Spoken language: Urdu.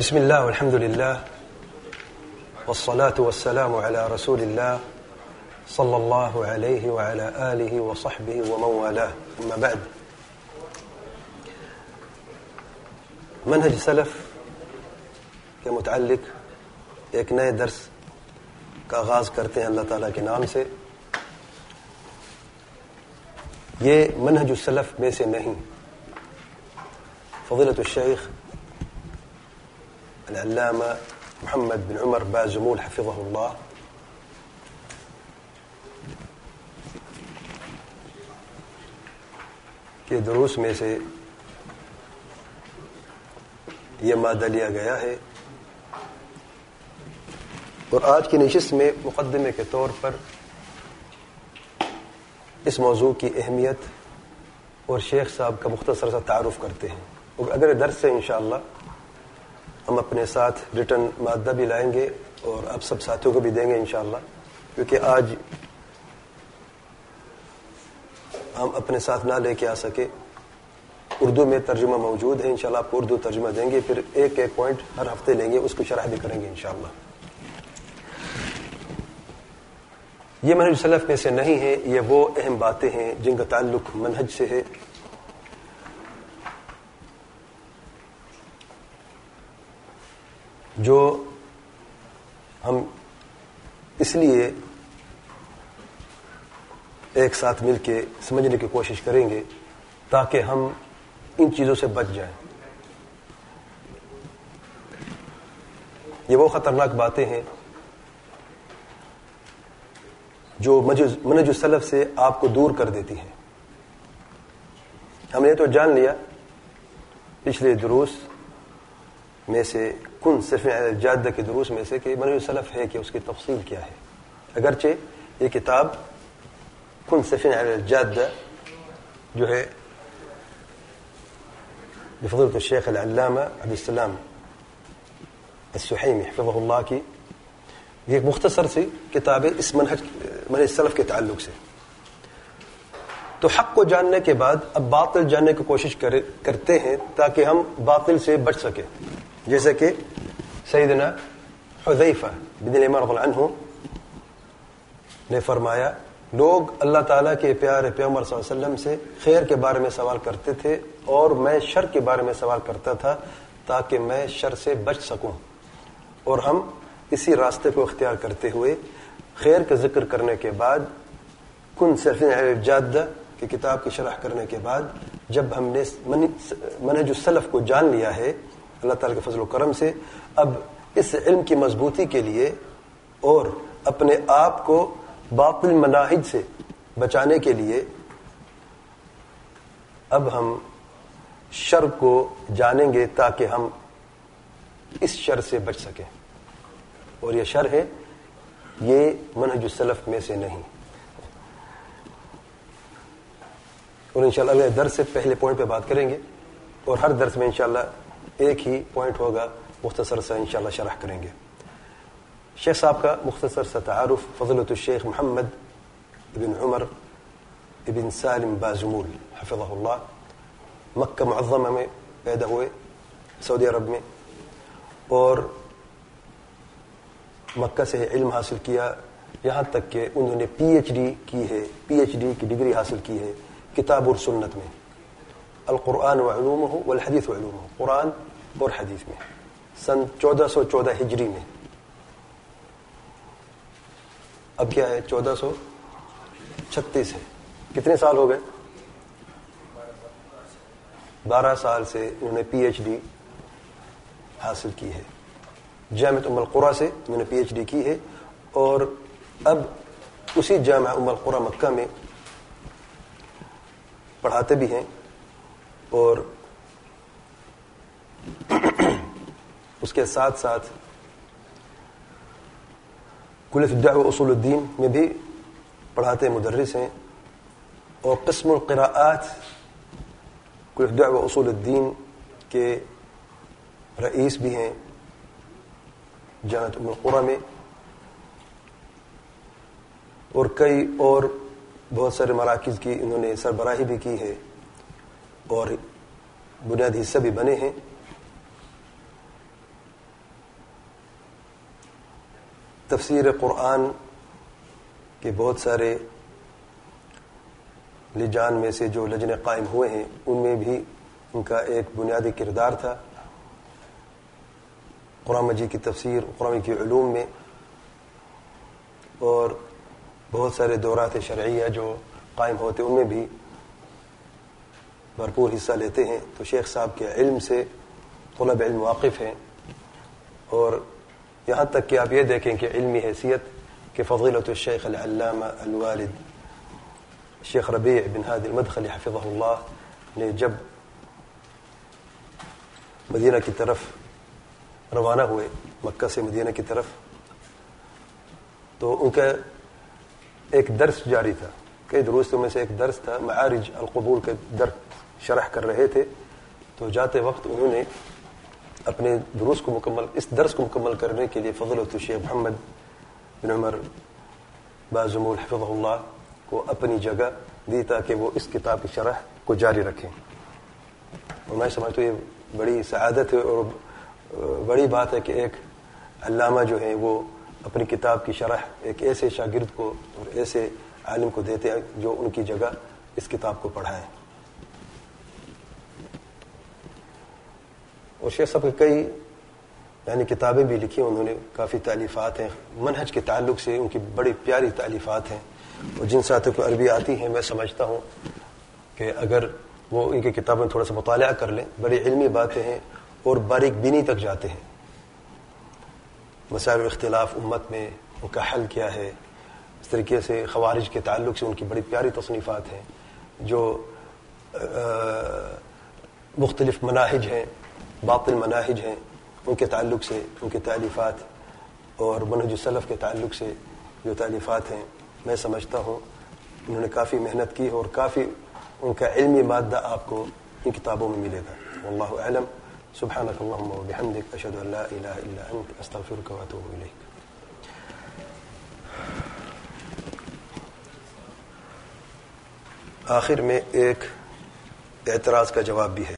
بسم الله والحمد لله والصلاة والسلام على رسول الله صلى الله عليه وعلى آله وصحبه ومن والاه. أما بعد، منهج سلف کے متعلق ایک نئے درس کا آغاز کرتے ہیں اللہ تعالیٰ کے نام سے۔ یہ منہج السلف میں سے نہیں۔ فضیلت الشیخ العلامة محمد بن عمر بازمول حفظه الله. کے دروس میں سے یہ مادہ لیا گیا ہے اور آج کی نشست میں مقدمے کے طور پر اس موضوع کی اہمیت اور شیخ صاحب کا مختصر سا تعارف کرتے ہیں اور اگر درس سے انشاءاللہ ہم اپنے ساتھ ریٹرن مادہ بھی لائیں گے اور اب سب ساتھیوں کو بھی دیں گے انشاءاللہ، کیونکہ آج ہم اپنے ساتھ نہ لے کے آ سکے۔ اردو میں ترجمہ موجود ہے، انشاءاللہ آپ کو اردو ترجمہ دیں گے، پھر ایک ایک پوائنٹ ہر ہفتے لیں گے، اس کو شرح بھی کریں گے انشاءاللہ۔ یہ منہج سلف میں سے نہیں ہے، یہ وہ اہم باتیں ہیں جن کا تعلق منہج سے ہے۔ جو ہم اس لیے ایک ساتھ مل کے سمجھنے کی کوشش کریں گے تاکہ ہم ان چیزوں سے بچ جائیں۔ یہ وہ خطرناک باتیں ہیں جو منج السلف سے آپ کو دور کر دیتی ہیں۔ ہم نے تو جان لیا پچھلے دروس میں سے کن صرف جادہ کے دروس میں سے کہ منج السلف ہے کہ اس کی تفصیل کیا ہے؟ اگرچہ یہ کتاب کن صرف جادہ جو ہے بفضلت الشیخ العلامہ عبد السلام السحیمی حفظہ اللہ کی، یہ ایک مختصر سی کتاب ہے اس منہج منہج سلف کے تعلق سے۔ تو حق کو جاننے کے بعد اب باطل جاننے کی کوشش کرتے ہیں تاکہ ہم باطل سے بچ سکیں۔ جیسے کہ سیدنا حذیفہ بن الامام رضی اللہ عنہ نے فرمایا، لوگ اللہ تعالیٰ کے پیارے پیغمبر صلی اللہ علیہ وسلم سے خیر کے بارے میں سوال کرتے تھے اور میں شر کے بارے میں سوال کرتا تھا تاکہ میں شر سے بچ سکوں۔ اور ہم اسی راستے کو اختیار کرتے ہوئے خیر کا ذکر کرنے کے بعد، کن صرف جادہ کی کتاب کی شرح کرنے کے بعد، جب ہم نے منہج السلف کو جان لیا ہے اللہ تعالیٰ کے فضل و کرم سے، اب اس علم کی مضبوطی کے لیے اور اپنے آپ کو باطل مناہج سے بچانے کے لیے، اب ہم شر کو جانیں گے تاکہ ہم اس شر سے بچ سکیں۔ اور یہ شر ہے، یہ منہج السلف میں سے نہیں۔ اور انشاءاللہ اگلے درس سے پہلے پوائنٹ پہ بات کریں گے، اور ہر درس میں انشاءاللہ ایک ہی پوائنٹ ہوگا، مختصر سا انشاءاللہ شرح کریں گے۔ شیخ صاحب کا مختصر سا تعارف فضلت الشیخ محمد ابن عمر ابن سالم بازمول حفظہ اللہ مکہ معظمہ میں پیدا ہوئے، سعودی عرب میں، اور مکہ سے علم حاصل کیا، یہاں تک کہ انہوں نے پی ایچ ڈی کی ہے پی ایچ ڈی کی ڈگری حاصل کی ہے کتاب اور سنت میں۔ القرآن و علوم ہو والحدیث و علوم ہو قرآن اور حدیث میں. سن چودہ سو چودہ ہجری میں. اب کیا ہے؟ چودہ سو چھتیس ہے. کتنے سال ہو گئے؟ بارہ سال سے انہوں نے پی ایچ ڈی حاصل کی ہے. جامع ام القرا سے انہوں نے پی ایچ ڈی کی ہے اور اب اسی جامع ام القرا مکہ میں پڑھاتے بھی ہیں. اور اس کے ساتھ ساتھ کلف الدعوہ اصول الدین میں بھی پڑھاتے مدرس ہیں اور قسم القراءات کلف الدعوہ اصول الدین کے رئیس بھی ہیں جامعت ام القرا میں اور کئی اور بہت سارے مراکز کی انہوں نے سربراہی بھی کی ہے اور بنیادی حصہ بھی بنے ہیں۔ تفسیر قرآن کے بہت سارے لجان میں سے جو لجنے قائم ہوئے ہیں، ان میں بھی ان کا ایک بنیادی کردار تھا۔ قرآن جی کی تفسیر، قرآن کی علوم میں اور بہت سارے دورات شرعیہ جو قائم ہوتے، ان میں بھی بھرپور حصہ لیتے ہیں تو شیخ صاحب کے علم سے طلب علم واقف ہیں اور یہاں تک کہ آپ یہ دیکھیں کہ علمی حیثیت کہ فضیلت الشیخ العلامہ الوالد شیخ ربیع بن هادی المدخلی حفظہ اللہ نے جب مدینہ کی طرف روانہ ہوئے، مکہ سے مدینہ کی طرف، تو ان کا ایک درس جاری تھا، کئی دروستوں میں سے ایک درس تھا، معارج القبول کے درس شرح کر رہے تھے، تو جاتے وقت انہوں نے اپنے دروس کو مکمل، اس درس کو مکمل کرنے کے لیے فضل الشیخ محمد بن عمر بازمول حفظ اللہ کو اپنی جگہ دی تاکہ وہ اس کتاب کی شرح کو جاری رکھیں۔ اور میں سمجھتا ہوں یہ بڑی سعادت ہے اور بڑی بات ہے کہ ایک علامہ جو ہے وہ اپنی کتاب کی شرح ایک ایسے شاگرد کو اور ایسے عالم کو دیتے ہیں جو ان کی جگہ اس کتاب کو پڑھائیں۔ اور شیخ صاحب کے کئی یعنی کتابیں بھی لکھی انہوں نے کافی تعلیفات ہیں۔ منہج کے تعلق سے ان کی بڑی پیاری تعلیفات ہیں۔ اور جن ساتھوں کو عربی آتی ہیں، میں سمجھتا ہوں کہ اگر وہ ان کی کتابیں تھوڑا سا مطالعہ کر لیں، بڑی علمی باتیں ہیں اور باریک بینی تک جاتے ہیں۔ مسائل اختلاف امت میں ان کا حل کیا ہے۔ اس طریقے سے خوارج کے تعلق سے ان کی بڑی پیاری تصنیفات ہیں جو مختلف مناہج ہیں۔ باطل مناہج ہیں ان کے تعلق سے، ان کی تعلیفات اور منہج السلف کے تعلق سے جو تعلیفات ہیں، میں سمجھتا ہوں انہوں نے کافی محنت کی اور کافی ان کا علمی مادہ آپ کو ان کتابوں میں ملے گا۔ اللہ علم سبحانك اللهم وبحمدك أشهد أن لا إله إلا أنت أستغفرك وأتوب إليك آخر میں ایک اعتراض کا جواب بھی ہے۔